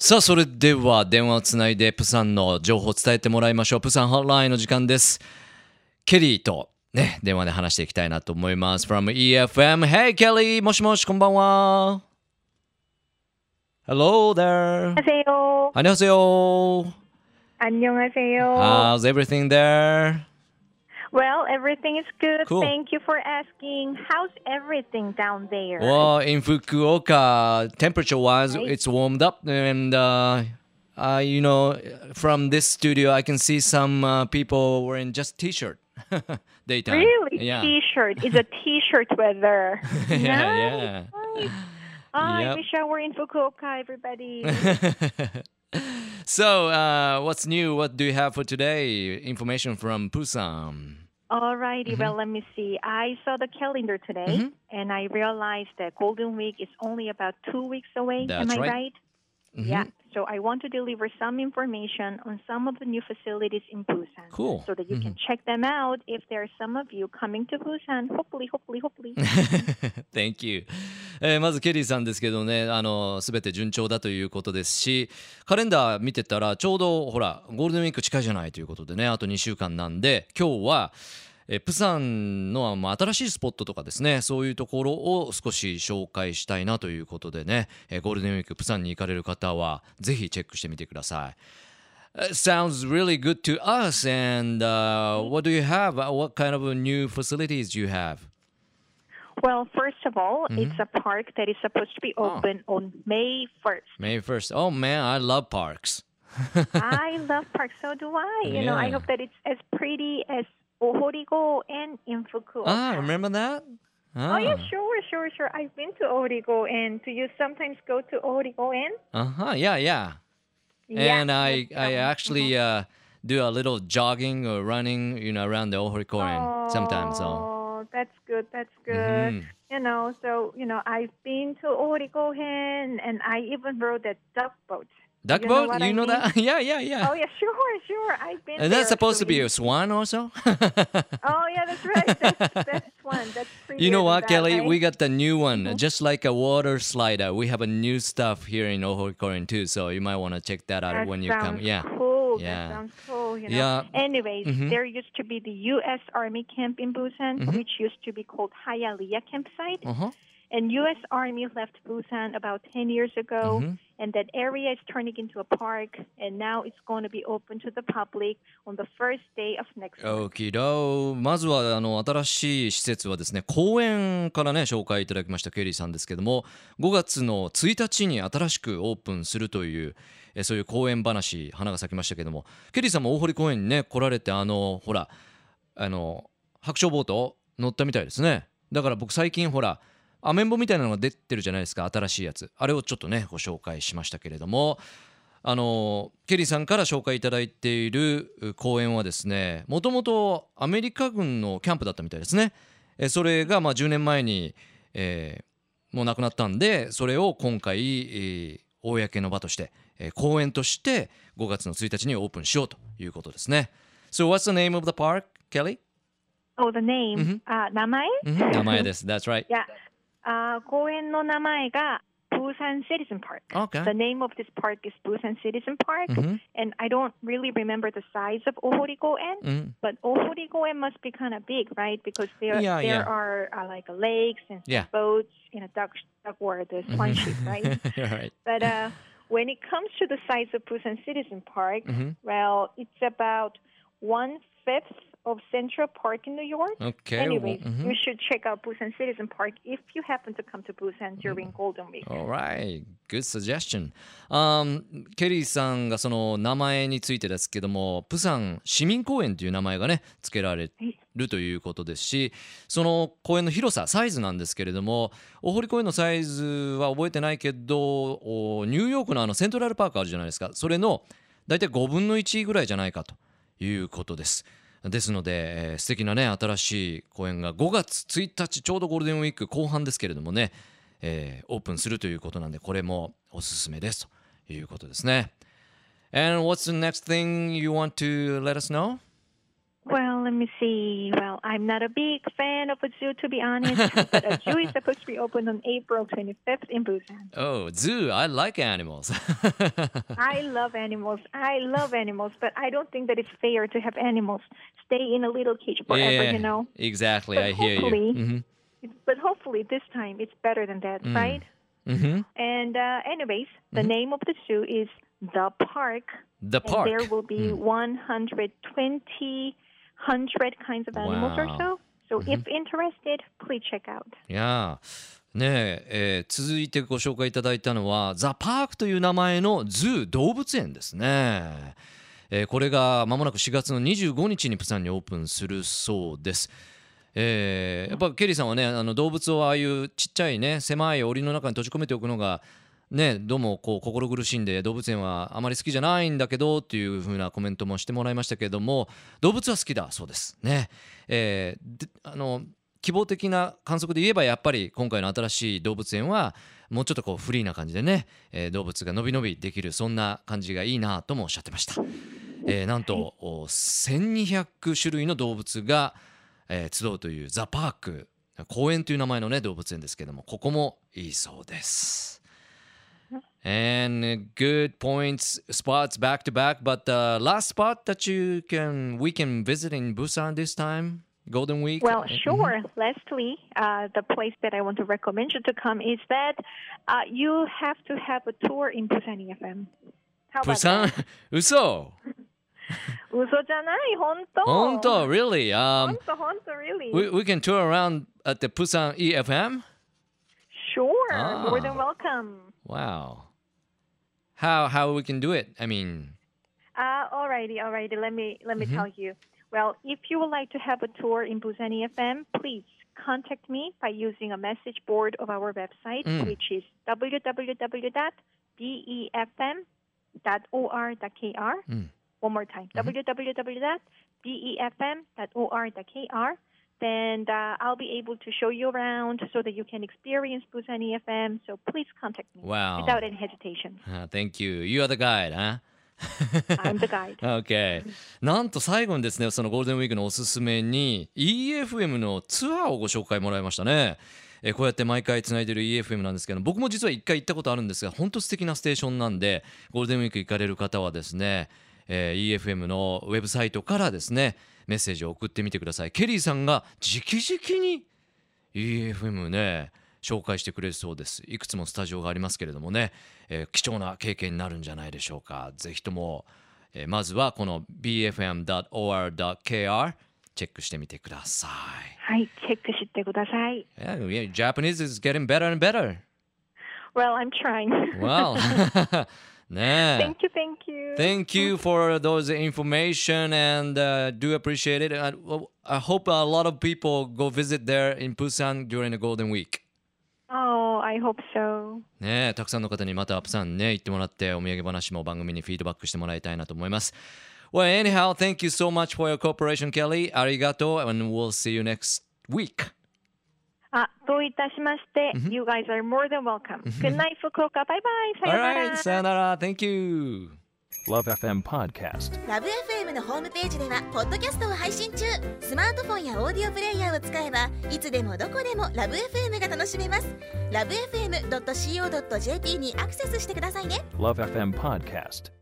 さあ、それでは電話をつないでプサンの情報を伝えてもらいましょう。プサンホットラインの時間です。ケリーとね、電話で話していきたいなと思います。from EFM. Hey, Kelly! もしもし、こんばんは。Hello there. 안녕하세요. 안녕하세요. 안녕하세요. How's everything there? Well, everything is good. Cool. Thank you for asking. How's everything down there? Well, in Fukuoka, temperature wise, Right. it's warmed up, and uh, uh, you know, from this studio, I can see some uh, people wearing just t-shirt daytime. really? Yeah. T-shirt. It's a T-shirt weather. yeah, Nice, yeah. nice. I Yep. wish I were in Fukuoka, everybody. so, uh, what's new? What do you have for today? Information from Busan. Alrighty, Mm-hmm. well, let me see. I saw the calendar today, mm-hmm. and I realized that Golden Week is only about two weeks away. That's Am I right. right? Mm-hmm. Yeah. So I want to deliver some information on some of the new facilities in Busan. Cool. So that you can mm-hmm. check them out if there are some of you coming to Busan. Hopefully, hopefully, hopefully. Thank you、えーまずケリーさんですけどねあの全て順調だということですしカレンダー見てたらちょうどほらゴールデンウィーク近いじゃないということでねあと2週間なんで今日はえプサンの新しいスポットとかですねそういうところを少し紹介したいなということでね、えゴールデンウィークプサンに行かれる方はぜひチェックしてみてください。Sounds really good to us. And uh, what do you have? What kind of new facilities do you have? Well, first of all, Mm-hmm. it's a park that is supposed to be Oh. open on May 1st. May 1st. Oh man, I love parks. I love parks, so do I. You know, I hope that it's as pretty as Ohorigo and in Fukuoka. Ah, remember that? Ah. Oh, yeah, sure, sure, sure. I've been to Ohorigo, and do you sometimes go to Ohorigo and? Uh-huh. Yeah, yeah. Yeah, and I I actually uh, do a little jogging or running, you know, around the Ohorikoren sometimes. So. That's good. That's good. Mhm. You know, so you know, I've been to Origohen, and I even rode a duck boat. Duck You boat? what you I know mean? that? yeah, yeah, yeah. Oh yeah, sure, sure. I've been. And that's supposed to be a swan also? Oh yeah, that's right. That's, that's one. That's pretty. You know what, that, Kelly? right? We got the new one, Mm-hmm. just like a water slider. We have a new stuff here in Ohorikoren too, so you might want to check that out That when you come. Yeah. Cool. Yeah. That sounds cool. You know. Yeah. Anyways, Mhm. there used to be the U.S. Army camp in Busan, Mhm. which used to be called Hialeah campsite. Uh-huh. And U.S. Army left Busan about 10 years ago, Mhm. And that area is turning into a park, and now it's going to be open to the public on the first day of next month. オキドまずはあの新しい施設はですね公園からね紹介いただきましたケリーさんですけども5月の1日に新しくオープンするというえそういう公園話花が咲きましたけども。ケリーさんも大堀公園にね来られてあのほらあの白鳥ボート乗ったみたいですね。だから僕最近ほらアメンボみたいなのが出てるじゃないですか新しいやつあれをちょっとねご紹介しましたけれどもあのケリーさんから紹介いただいているう公園はですねもともとアメリカ軍のキャンプだったみたいですねえそれがまあ10年前に、えーもうなくなったんでそれを今回、えー公の場として、えー公園として5月の1日にオープンしようということですね So what's the name of the park, Kelly? Oh, the name. Mhm. あ、名前？うん名前です。That's right. い や、あ公園の名前が Busan Citizen Park. Okay. The name of this park is Busan Citizen Park, Mhm. and I don't really remember the size of Ohorigoen, うん、 but Ohorigoen must be kind of big, right? Because there Yeah, there yeah. are uh, like lakes and Yeah. boats in a duck duck or the swan ship, right? right. But uh, when it comes to the size of Busan Citizen Park, Mhm. well, it's about one fifth of Central Park in New York. Okay. Anyways, Mhm. you should check out Busan Citizen Park if you happen to come to Busan during Golden Week. Alright, good suggestion. Um, ケリーさんがその名前についてですけども、プサン市民公園という名前がね、付けられるということですし、その公園の広さ、サイズなんですけれども、大堀公園のサイズは覚えてないけど、おニューヨークのあのセントラルパークあるじゃないですか、それの大体5分の1ぐらいじゃないかということです。ですので、えー素敵なね新しい公演が5月1日ちょうどゴールデンウィーク後半ですけれどもね、えーオープンするということなんでこれもおすすめですということですね。And what's the next thing you want to let us know? Let me see. Well, I'm not a big fan of a zoo, to be honest. but a zoo is supposed to be open on April 25th in Busan. Oh, zoo. I like animals. I love animals. I love animals, but I don't think that it's fair to have animals stay in a little cage forever. yeah, You know. exactly. But I hear you. hopefully- Mhm. But hopefully this time it's better than that, right? Mhm. And uh, anyways, the name of the zoo is the Park. The park. there will be 120, 100 kinds of animals or so. So if interested, please check out. いやーねええー続いてご紹介いただいたのはザ・パークという名前のズー動物園ですね、えーこれがまもなく4月の25日にプサンにオープンするそうです。えーやっぱケリーさんはねあの動物をああいうちっちゃいね狭い檻の中に閉じ込めておくのがねどうもこう心苦しいんで動物園はあまり好きじゃないんだけどっていう風なコメントもしてもらいましたけれども動物は好きだそうですね。えーあの希望的な観測で言えばやっぱり今回の新しい動物園はもうちょっとこうフリーな感じでね、えー動物がのびのびできるそんな感じがいいなともおっしゃってました。えーなんと1200種類の動物が、えー集うというザ・パーク公園という名前のね動物園ですけどもここもいいそうです。and uh, good points spots back to back. But the last spot that you can we can visit in Busan this time, Golden Week. Well, mm-hmm. sure. Mm-hmm. Lastly, uh, the place that I want to recommend you to come is that uh, you have to have a tour in Busan EFM. How Busan, Uso. Uso Honto, really? Um, honto, honto, really. We, we can tour around at the Busan EFM? Sure, ah. more than welcome. Wow how how we can do it I mean uh alrighty alrighty let me let me Mm-hmm. tell you well if you would like to have a tour in Busan FM please contact me by using a message board of our website Mm. which is www.befm.or.kr Mm. one more time Mm-hmm. www.befm.or.kr then uh, I'll be able to show you around so that you can experience Busan FM. So please contact me wow without any hesitation. Ah, thank you you are the guide huh I'm the guide. OK なんと最後にですねそのゴールデンウィークのおすすめに EFM のツアーをご紹介もらいましたね。えーこうやって毎回つないでる EFM なんですけど僕も実は一回行ったことあるんですが本当素敵なステーションなんでゴールデンウィーク行かれる方はですね、えー EFM のウェブサイトからですねメッセージを送ってみてください。ケリーさんが直々に EFM ね紹介してくれるそうです。いくつもスタジオがありますけれどもね、えー貴重な経験になるんじゃないでしょうか。ぜひとも、えーまずはこの bfm.or.kr チェックしてみてくださはい、チェックしてください。い yeah, yeah, Japanese is getting better and better. Well, I'm trying. wow ねえ thank you, thank you. Thank you for those information and uh, do appreciate it. I, I hope a lot of people go visit there in Busan during the Golden Week. Oh, I hope so. ねえたくさんの方にまたプサンね行ってもらってお土産話も番組にフィードバックしてもらいたいなと思います。Well, anyhow, thank you so much for your cooperation, Kelly. ありがとう and we'll see you next week. あ、どういたしまして、You guys are more than welcome. Good night, 福岡。バイバイ。さよなら。Alright, さよなら。Thank you. Love FM Podcast. ラブ f m のホームページではポッドキャストを配信中スマートフォンやオーディオプレイヤーを使えばいつでもどこでもラブ f m が楽しめますラブ FM.co.jp にアクセスしてくださいね Love FM Podcast.